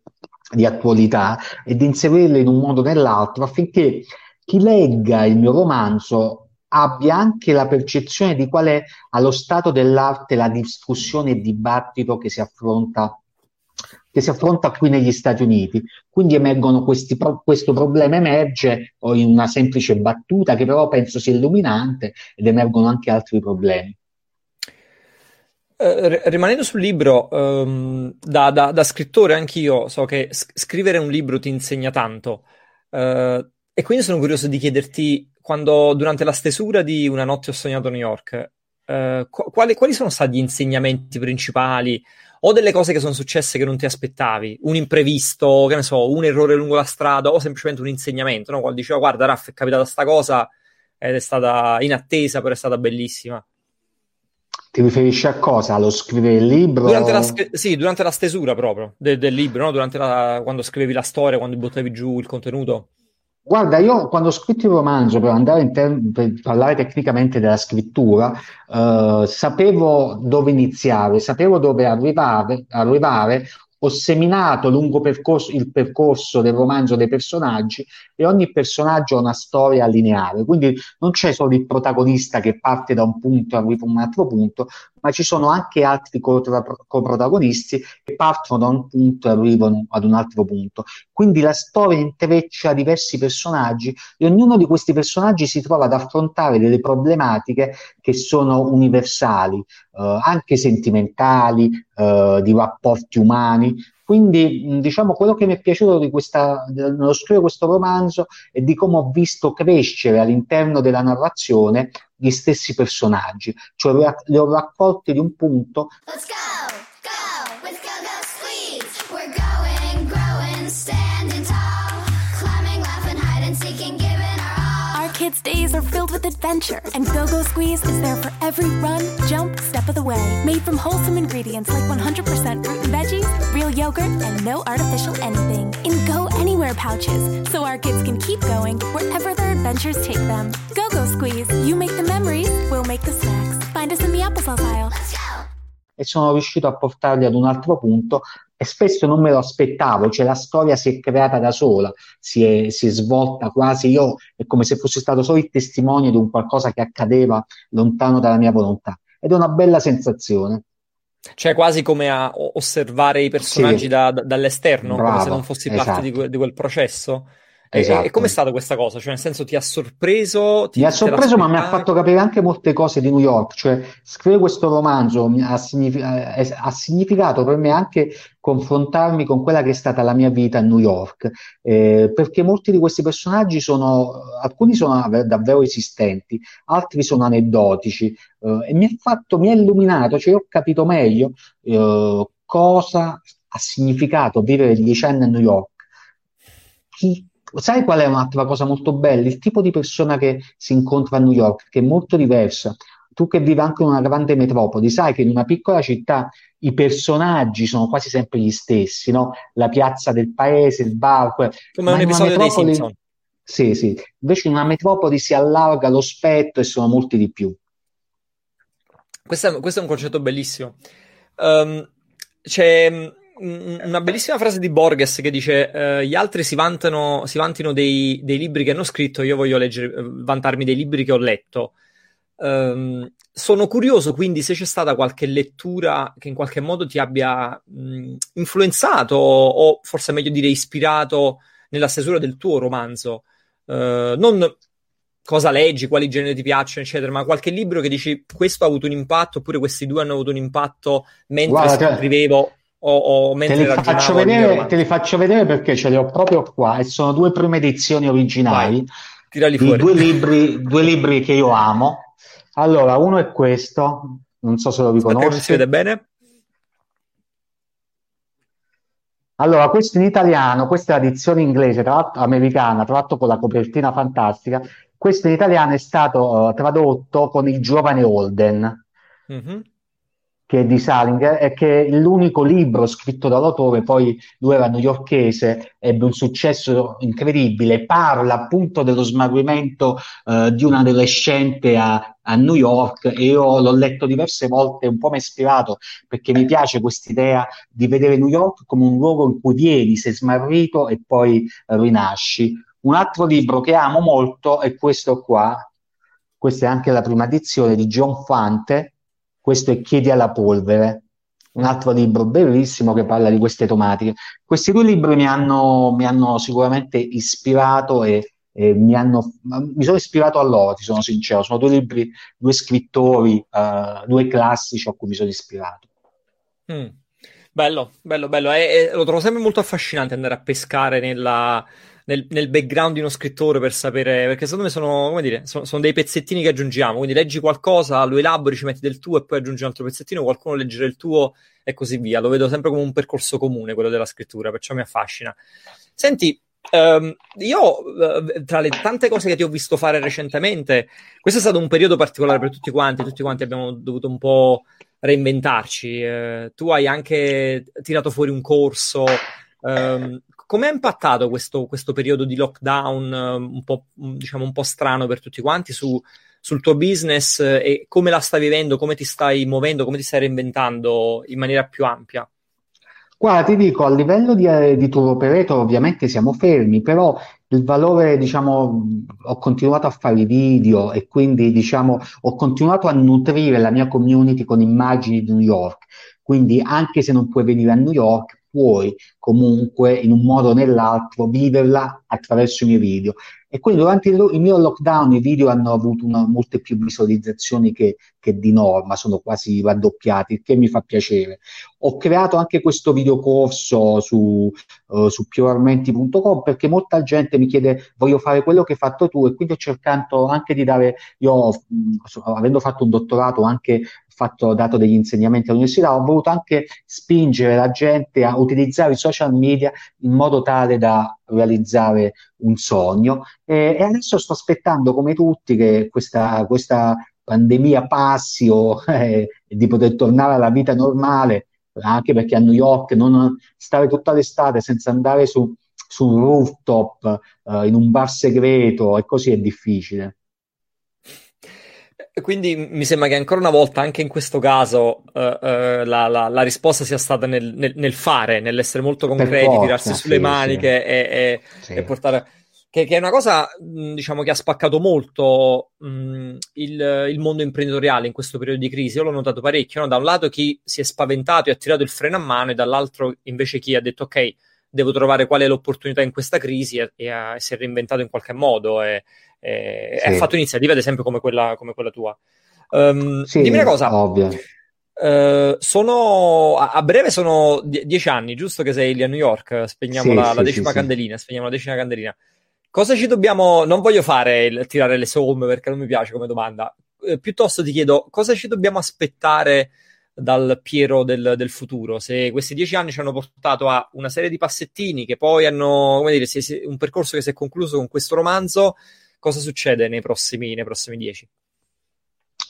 [SPEAKER 4] di attualità e di inserirle in un modo o nell'altro affinché chi legga il mio romanzo abbia anche la percezione di qual è allo stato dell'arte la discussione e il dibattito che si affronta che si affronta qui negli Stati Uniti. Quindi emergono questi, questo problema emerge in una semplice battuta che però penso sia illuminante ed emergono anche altri problemi.
[SPEAKER 3] Uh, rimanendo sul libro, um, da, da, da, scrittore anch'io so che scrivere un libro ti insegna tanto uh, e quindi sono curioso di chiederti quando durante la stesura di Una notte ho sognato New York, qu- quali, quali, sono stati gli insegnamenti principali o delle cose che sono successe che non ti aspettavi, un imprevisto, che ne so, un errore lungo la strada o semplicemente un insegnamento, no? Quando diceva guarda Raff è capitata sta cosa ed è stata inattesa, però è stata bellissima.
[SPEAKER 4] Ti riferisci a cosa? Allo scrivere il libro?
[SPEAKER 3] Durante la, sì, durante la stesura proprio de- del libro, no? durante la, quando scrivevi la storia, quando buttavi giù il contenuto.
[SPEAKER 4] Guarda, io quando ho scritto il romanzo, per andare ter- per parlare tecnicamente della scrittura, eh, sapevo dove iniziare, sapevo dove arrivare, arrivare ho seminato lungo percorso, il percorso del romanzo dei personaggi e ogni personaggio ha una storia lineare, quindi non c'è solo il protagonista che parte da un punto e arriva a un altro punto, ma ci sono anche altri coprotagonisti che partono da un punto e arrivano ad un altro punto. Quindi la storia intreccia diversi personaggi e ognuno di questi personaggi si trova ad affrontare delle problematiche che sono universali, eh, anche sentimentali, eh, di rapporti umani. Quindi, diciamo, quello che mi è piaciuto di questa, nello scrivere questo romanzo è di come ho visto crescere all'interno della narrazione gli stessi personaggi, cioè li ho raccolti di un punto. Let's go!
[SPEAKER 6] kids' days are filled with adventure, and Go Go Squeeze is there for every run, jump, step of the way. Made from wholesome ingredients like 100% fruit and veggies, real yogurt, and no artificial anything. In Go Anywhere pouches, so our kids can keep going wherever their adventures take them. Go Go Squeeze, you make the memories, we'll make the snacks. Find us in the applesauce aisle.
[SPEAKER 4] E sono riuscito a portarli ad un altro punto e spesso non me lo aspettavo, cioè la storia si è creata da sola, si è, si è svolta quasi io, è come se fossi stato solo il testimone di un qualcosa che accadeva lontano dalla mia volontà ed è una bella sensazione.
[SPEAKER 3] Cioè quasi come a osservare i personaggi sì. da, da, dall'esterno, Bravo, come se non fossi parte esatto. di, que- di quel processo. Esatto. E, com'è stata questa cosa? Cioè, nel senso, ti ha sorpreso? Ti,
[SPEAKER 4] mi ha sorpreso, ma mi ha fatto capire anche molte cose di New York. Cioè, scrivere questo romanzo ha, signific- eh, ha, significato per me anche confrontarmi con quella che è stata la mia vita a New York, eh, perché molti di questi personaggi sono, alcuni sono davvero esistenti, altri sono aneddotici, eh, e mi ha fatto, mi ha illuminato, cioè ho capito meglio eh, cosa ha significato vivere dieci anni a New York. Chi, Sai qual è un'altra cosa molto bella? Il tipo di persona che si incontra a New York, che è molto diversa. Tu che vivi anche in una grande metropoli, sai che in una piccola città i personaggi sono quasi sempre gli stessi, no? La piazza del paese, il bar.
[SPEAKER 3] Come un episodio dei Simpson.
[SPEAKER 4] Sì, sì. Invece in una metropoli si allarga lo spettro e sono molti di più.
[SPEAKER 3] Questo è, questo è un concetto bellissimo. Um, c'è una bellissima frase di Borges che dice eh, gli altri si vantano, si vantino dei, dei, libri che hanno scritto, io voglio leggere, vantarmi dei libri che ho letto. Um, sono curioso quindi se c'è stata qualche lettura che in qualche modo ti abbia mh, influenzato o forse meglio dire ispirato nella stesura del tuo romanzo. Uh, non cosa leggi, quali generi ti piacciono, eccetera, ma qualche libro che dici questo ha avuto un impatto oppure questi due hanno avuto un impatto mentre Guarda, scrivevo o, o mentre
[SPEAKER 4] te li, faccio vedere, te li faccio vedere perché ce li ho proprio qua e sono due prime edizioni originali
[SPEAKER 3] Vai, di
[SPEAKER 4] due libri, due libri che io amo. Allora, uno è questo, non so se lo riconosci.
[SPEAKER 3] non si vede bene.
[SPEAKER 4] Allora, questo in italiano, questa è l'edizione inglese, tra l'altro americana, tra l'altro con la copertina fantastica. Questo in italiano è stato uh, tradotto con il giovane Holden. Mm-hmm che è di Salinger e che è l'unico libro scritto dall'autore, poi lui era newyorkese, ebbe un successo incredibile, parla appunto dello smarrimento eh, di un adolescente a, a, New York e io l'ho letto diverse volte, un po' mi ha ispirato perché mi piace quest'idea di vedere New York come un luogo in cui vieni, sei smarrito e poi rinasci. Un altro libro che amo molto è questo qua, questa è anche la prima edizione di John Fante, questo è Chiedi alla polvere, un altro libro bellissimo che parla di queste tematiche. Questi due libri mi hanno, mi hanno sicuramente ispirato e, e mi, hanno, mi, sono ispirato a loro, ti sono sincero. Sono due libri, due scrittori, uh, due classici a cui mi sono ispirato.
[SPEAKER 3] Mm. Bello, bello, bello. E, e, lo trovo sempre molto affascinante andare a pescare nella, nel, nel, background di uno scrittore per sapere, perché secondo me sono, come dire, sono, sono, dei pezzettini che aggiungiamo, quindi leggi qualcosa, lo elabori, ci metti del tuo e poi aggiungi un altro pezzettino, qualcuno leggerà il tuo e così via. Lo vedo sempre come un percorso comune, quello della scrittura, perciò mi affascina. Senti, Um, io, uh, tra le tante cose che ti ho visto fare recentemente, questo è stato un periodo particolare per tutti quanti, tutti quanti abbiamo dovuto un po' reinventarci. Uh, tu hai anche tirato fuori un corso. Um, come ha impattato questo, questo, periodo di lockdown um, un po', diciamo, un po' strano per tutti quanti su, sul tuo business eh, e come la stai vivendo, come ti stai muovendo, come ti stai reinventando in maniera più ampia?
[SPEAKER 4] Guarda, ti dico, a livello di, eh, di tour operator ovviamente siamo fermi, però il valore, diciamo, ho continuato a fare i video e quindi, diciamo, ho continuato a nutrire la mia community con immagini di New York. Quindi anche se non puoi venire a New York, puoi comunque in un modo o nell'altro viverla attraverso i miei video. E quindi durante il, il mio lockdown i video hanno avuto una, molte più visualizzazioni che, che, di norma, sono quasi raddoppiati, il che mi fa piacere. Ho creato anche questo videocorso su, uh, su pioarmenti.com perché molta gente mi chiede voglio fare quello che hai fatto tu e quindi ho cercato anche di dare, io mh, avendo fatto un dottorato anche fatto, dato degli insegnamenti all'università, ho voluto anche spingere la gente a utilizzare i social media in modo tale da realizzare un sogno. E, e adesso sto aspettando, come tutti, che questa, questa pandemia passi o eh, di poter tornare alla vita normale, anche perché a New York non stare tutta l'estate senza andare su, su un rooftop, eh, in un bar segreto e così è difficile.
[SPEAKER 3] Quindi mi sembra che ancora una volta, anche in questo caso, uh, uh, la, la, la, risposta sia stata nel, nel, nel, fare, nell'essere molto concreti, forza, tirarsi sulle sì, maniche sì. E, e, sì. e, portare. Che, che, è una cosa, diciamo, che ha spaccato molto mh, il, il, mondo imprenditoriale in questo periodo di crisi. Io l'ho notato parecchio. No? Da un lato chi si è spaventato e ha tirato il freno a mano, e dall'altro invece chi ha detto ok, devo trovare qual è l'opportunità in questa crisi e, e, e si è reinventato in qualche modo. E, e sì. ha fatto iniziative, ad esempio, come quella, come quella tua. Um, sì, dimmi una cosa.
[SPEAKER 4] Ovvio.
[SPEAKER 3] Uh, sono a, breve sono die- dieci anni, giusto che sei lì a New York? Spegniamo sì, la, sì, la, decima sì, candelina. Spegniamo la decima candelina. Cosa ci dobbiamo? Non voglio fare il tirare le somme perché non mi piace come domanda. Uh, piuttosto ti chiedo cosa ci dobbiamo aspettare dal Piero del, del, futuro. Se questi dieci anni ci hanno portato a una serie di passettini che poi hanno, come dire, si, si, un percorso che si è concluso con questo romanzo cosa succede nei prossimi, nei prossimi dieci?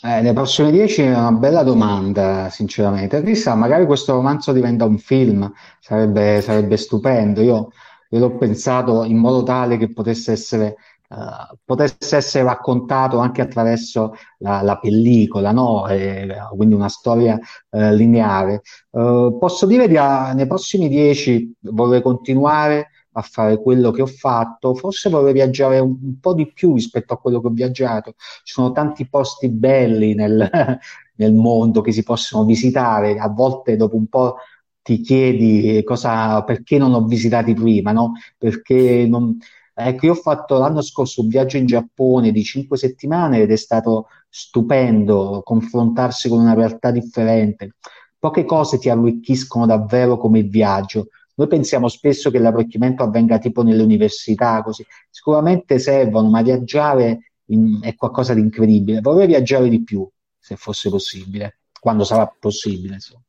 [SPEAKER 4] Eh, nei prossimi dieci è una bella domanda, sinceramente. Chissà, magari questo romanzo diventa un film, sarebbe, sarebbe stupendo. Io, io l'ho pensato in modo tale che potesse essere uh, potesse essere raccontato anche attraverso la, la pellicola, no? E, quindi una storia uh, lineare. Uh, posso dire che nei prossimi dieci vorrei continuare a fare quello che ho fatto, forse vorrei viaggiare un, un, po' di più rispetto a quello che ho viaggiato. Ci sono tanti posti belli nel, nel mondo che si possono visitare, a volte dopo un po' ti chiedi cosa, perché non ho visitati prima, no? Perché non, ecco, io ho fatto l'anno scorso un viaggio in Giappone di cinque settimane ed è stato stupendo confrontarsi con una realtà differente. Poche cose ti arricchiscono davvero come il viaggio. Noi pensiamo spesso che l'arricchimento avvenga tipo nelle università, così. Sicuramente servono, ma viaggiare in, è qualcosa di incredibile. Vorrei viaggiare di più, se fosse possibile, quando sarà possibile. Insomma.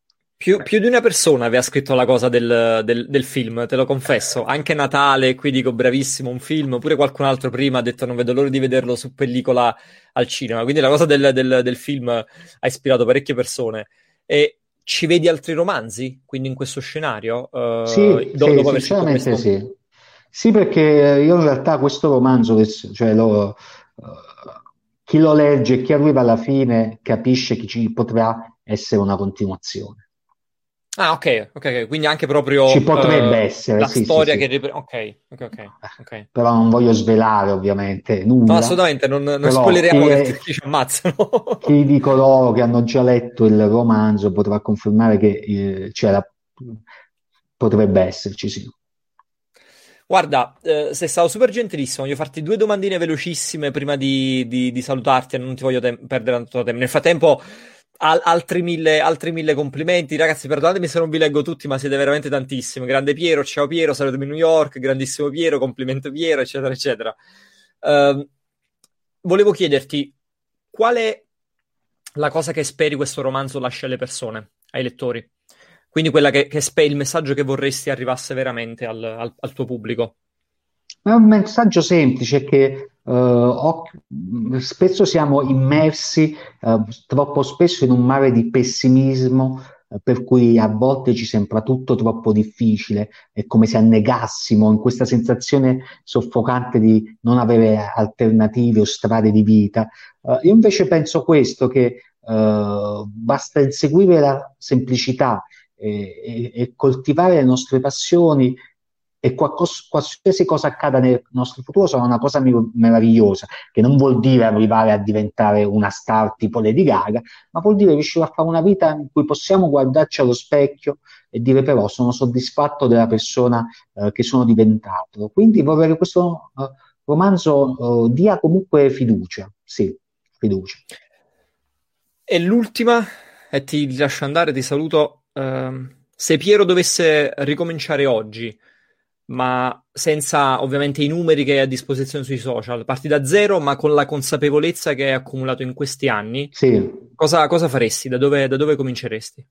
[SPEAKER 3] Più, più, di una persona aveva scritto la cosa del, del, del, film, te lo confesso. Anche Natale, qui dico bravissimo, un film. Pure qualcun altro prima ha detto non vedo l'ora di vederlo su pellicola al cinema. Quindi la cosa del, del film ha ispirato parecchie persone. E ci vedi altri romanzi, quindi in questo scenario?
[SPEAKER 4] Uh, sì, do, sì sinceramente sì. Sì, perché io in realtà questo romanzo, cioè lo, uh, chi lo legge, chi arriva alla fine, capisce che ci potrà essere una continuazione.
[SPEAKER 3] Ah, ok, ok, quindi anche proprio
[SPEAKER 4] ci potrebbe uh, essere
[SPEAKER 3] la
[SPEAKER 4] sì,
[SPEAKER 3] storia
[SPEAKER 4] sì,
[SPEAKER 3] che ripre- ok, ok, ok. okay.
[SPEAKER 4] Però non voglio svelare ovviamente nulla.
[SPEAKER 3] No, assolutamente, non, non spoileriamo che ci ammazzano.
[SPEAKER 4] chi di coloro che hanno già letto il romanzo potrà confermare che eh, c'era, potrebbe esserci, sì.
[SPEAKER 3] Guarda, eh, sei stato super gentilissimo. Voglio farti due domandine velocissime prima di, di, di salutarti. Non ti voglio te- perdere tanto tempo. Nel frattempo Al- altri, mille, altri mille complimenti, ragazzi. Perdonatemi se non vi leggo tutti, ma siete veramente tantissimi. Grande Piero, ciao Piero, salutami New York, grandissimo Piero, complimento Piero, eccetera, eccetera. Uh, volevo chiederti qual è la cosa che speri questo romanzo lasci alle persone, ai lettori? Quindi che, che speri, il messaggio che vorresti arrivasse veramente al, al, al tuo pubblico.
[SPEAKER 4] È un messaggio semplice che Uh, spesso siamo immersi uh, troppo spesso in un mare di pessimismo uh, per cui a volte ci sembra tutto troppo difficile, è come se annegassimo in questa sensazione soffocante di non avere alternative o strade di vita. io invece penso questo, che basta inseguire la semplicità e, e, e coltivare le nostre passioni e qualsiasi cosa accada nel nostro futuro sarà una cosa meravigliosa, che non vuol dire arrivare a diventare una star tipo Lady Gaga, ma vuol dire riuscire a fare una vita in cui possiamo guardarci allo specchio e dire però sono soddisfatto della persona eh, che sono diventato. Quindi vorrei che questo eh, romanzo eh, dia comunque fiducia, sì, fiducia.
[SPEAKER 3] E l'ultima, e ti lascio andare, ti saluto. Uh, se Piero dovesse ricominciare oggi, ma senza ovviamente i numeri che hai a disposizione sui social. Parti da zero, ma con la consapevolezza che hai accumulato in questi anni.
[SPEAKER 4] Sì.
[SPEAKER 3] Cosa, cosa faresti? Da dove, da dove cominceresti?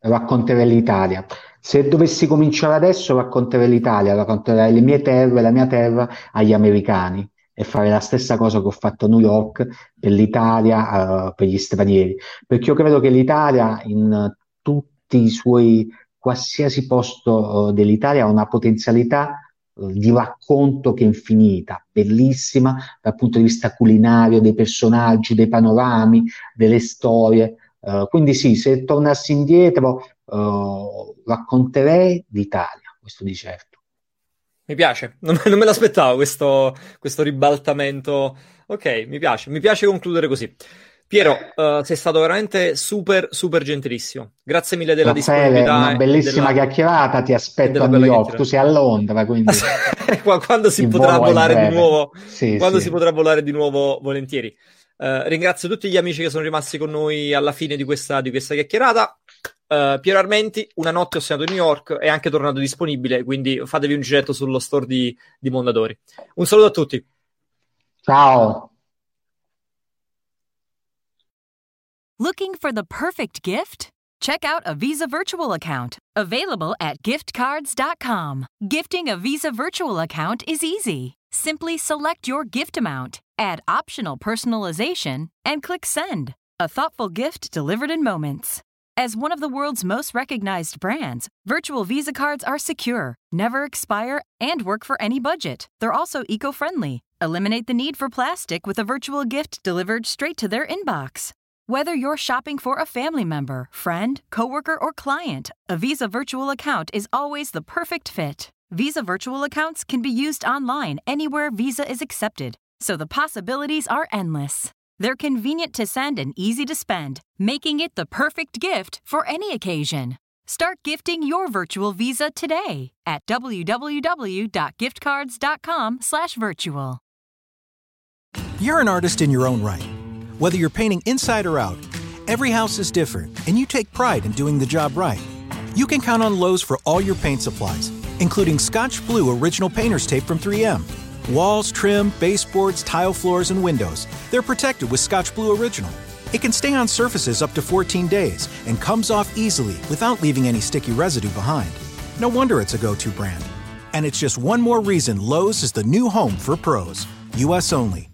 [SPEAKER 4] Racconterei l'Italia. Se dovessi cominciare adesso, racconterei l'Italia, racconterei le mie terre, la mia terra agli americani e fare la stessa cosa che ho fatto a New York per l'Italia, uh, per gli stranieri. Perché io credo che l'Italia, in tutti i suoi qualsiasi posto uh, dell'Italia ha una potenzialità uh, di racconto che è infinita, bellissima dal punto di vista culinario, dei personaggi, dei panorami, delle storie. Uh, quindi sì, se tornassi indietro racconterei l'Italia, questo di certo.
[SPEAKER 3] Mi piace, non, non me l'aspettavo questo, questo ribaltamento. Ok, mi piace, mi piace concludere così. Piero, uh, sei stato veramente super, super gentilissimo. Grazie mille della Raffaele, disponibilità.
[SPEAKER 4] Una bellissima della... chiacchierata, ti aspetto a New York. Tu sei a Londra, quindi...
[SPEAKER 3] quando si potrà volare di nuovo, sì, quando sì. si potrà volare di nuovo, volentieri. Uh, ringrazio tutti gli amici che sono rimasti con noi alla fine di questa, di questa chiacchierata. Uh, Piero Armenti, una notte ho segnato a New York, è anche tornato disponibile, quindi fatevi un giretto sullo store di, di Mondadori. Un saluto a tutti.
[SPEAKER 4] Ciao.
[SPEAKER 7] Looking for the perfect gift? Check out a Visa virtual account, available at giftcards.com. Gifting a Visa virtual account is easy. Simply select your gift amount, add optional personalization, and click send. A thoughtful gift delivered in moments. As one of the world's most recognized brands, virtual Visa cards are secure, never expire, and work for any budget. They're also eco friendly. Eliminate the need for plastic with a virtual gift delivered straight to their inbox. Whether you're shopping for a family member, friend, coworker, or client, a Visa virtual account is always the perfect fit. Visa virtual accounts can be used online anywhere Visa is accepted, so the possibilities are endless. They're convenient to send and easy to spend, making it the perfect gift for any occasion. Start gifting your virtual Visa today at www.giftcards.com/virtual.
[SPEAKER 8] You're an artist in your own right. Whether you're painting inside or out, every house is different, and you take pride in doing the job right. You can count on Lowe's for all your paint supplies, including Scotch Blue Original Painter's Tape from 3M. Walls, trim, baseboards, tile floors, and windows, they're protected with Scotch Blue Original. It can stay on surfaces up to 14 days and comes off easily without leaving any sticky residue behind. No wonder it's a go to brand. And it's just one more reason Lowe's is the new home for pros. US only.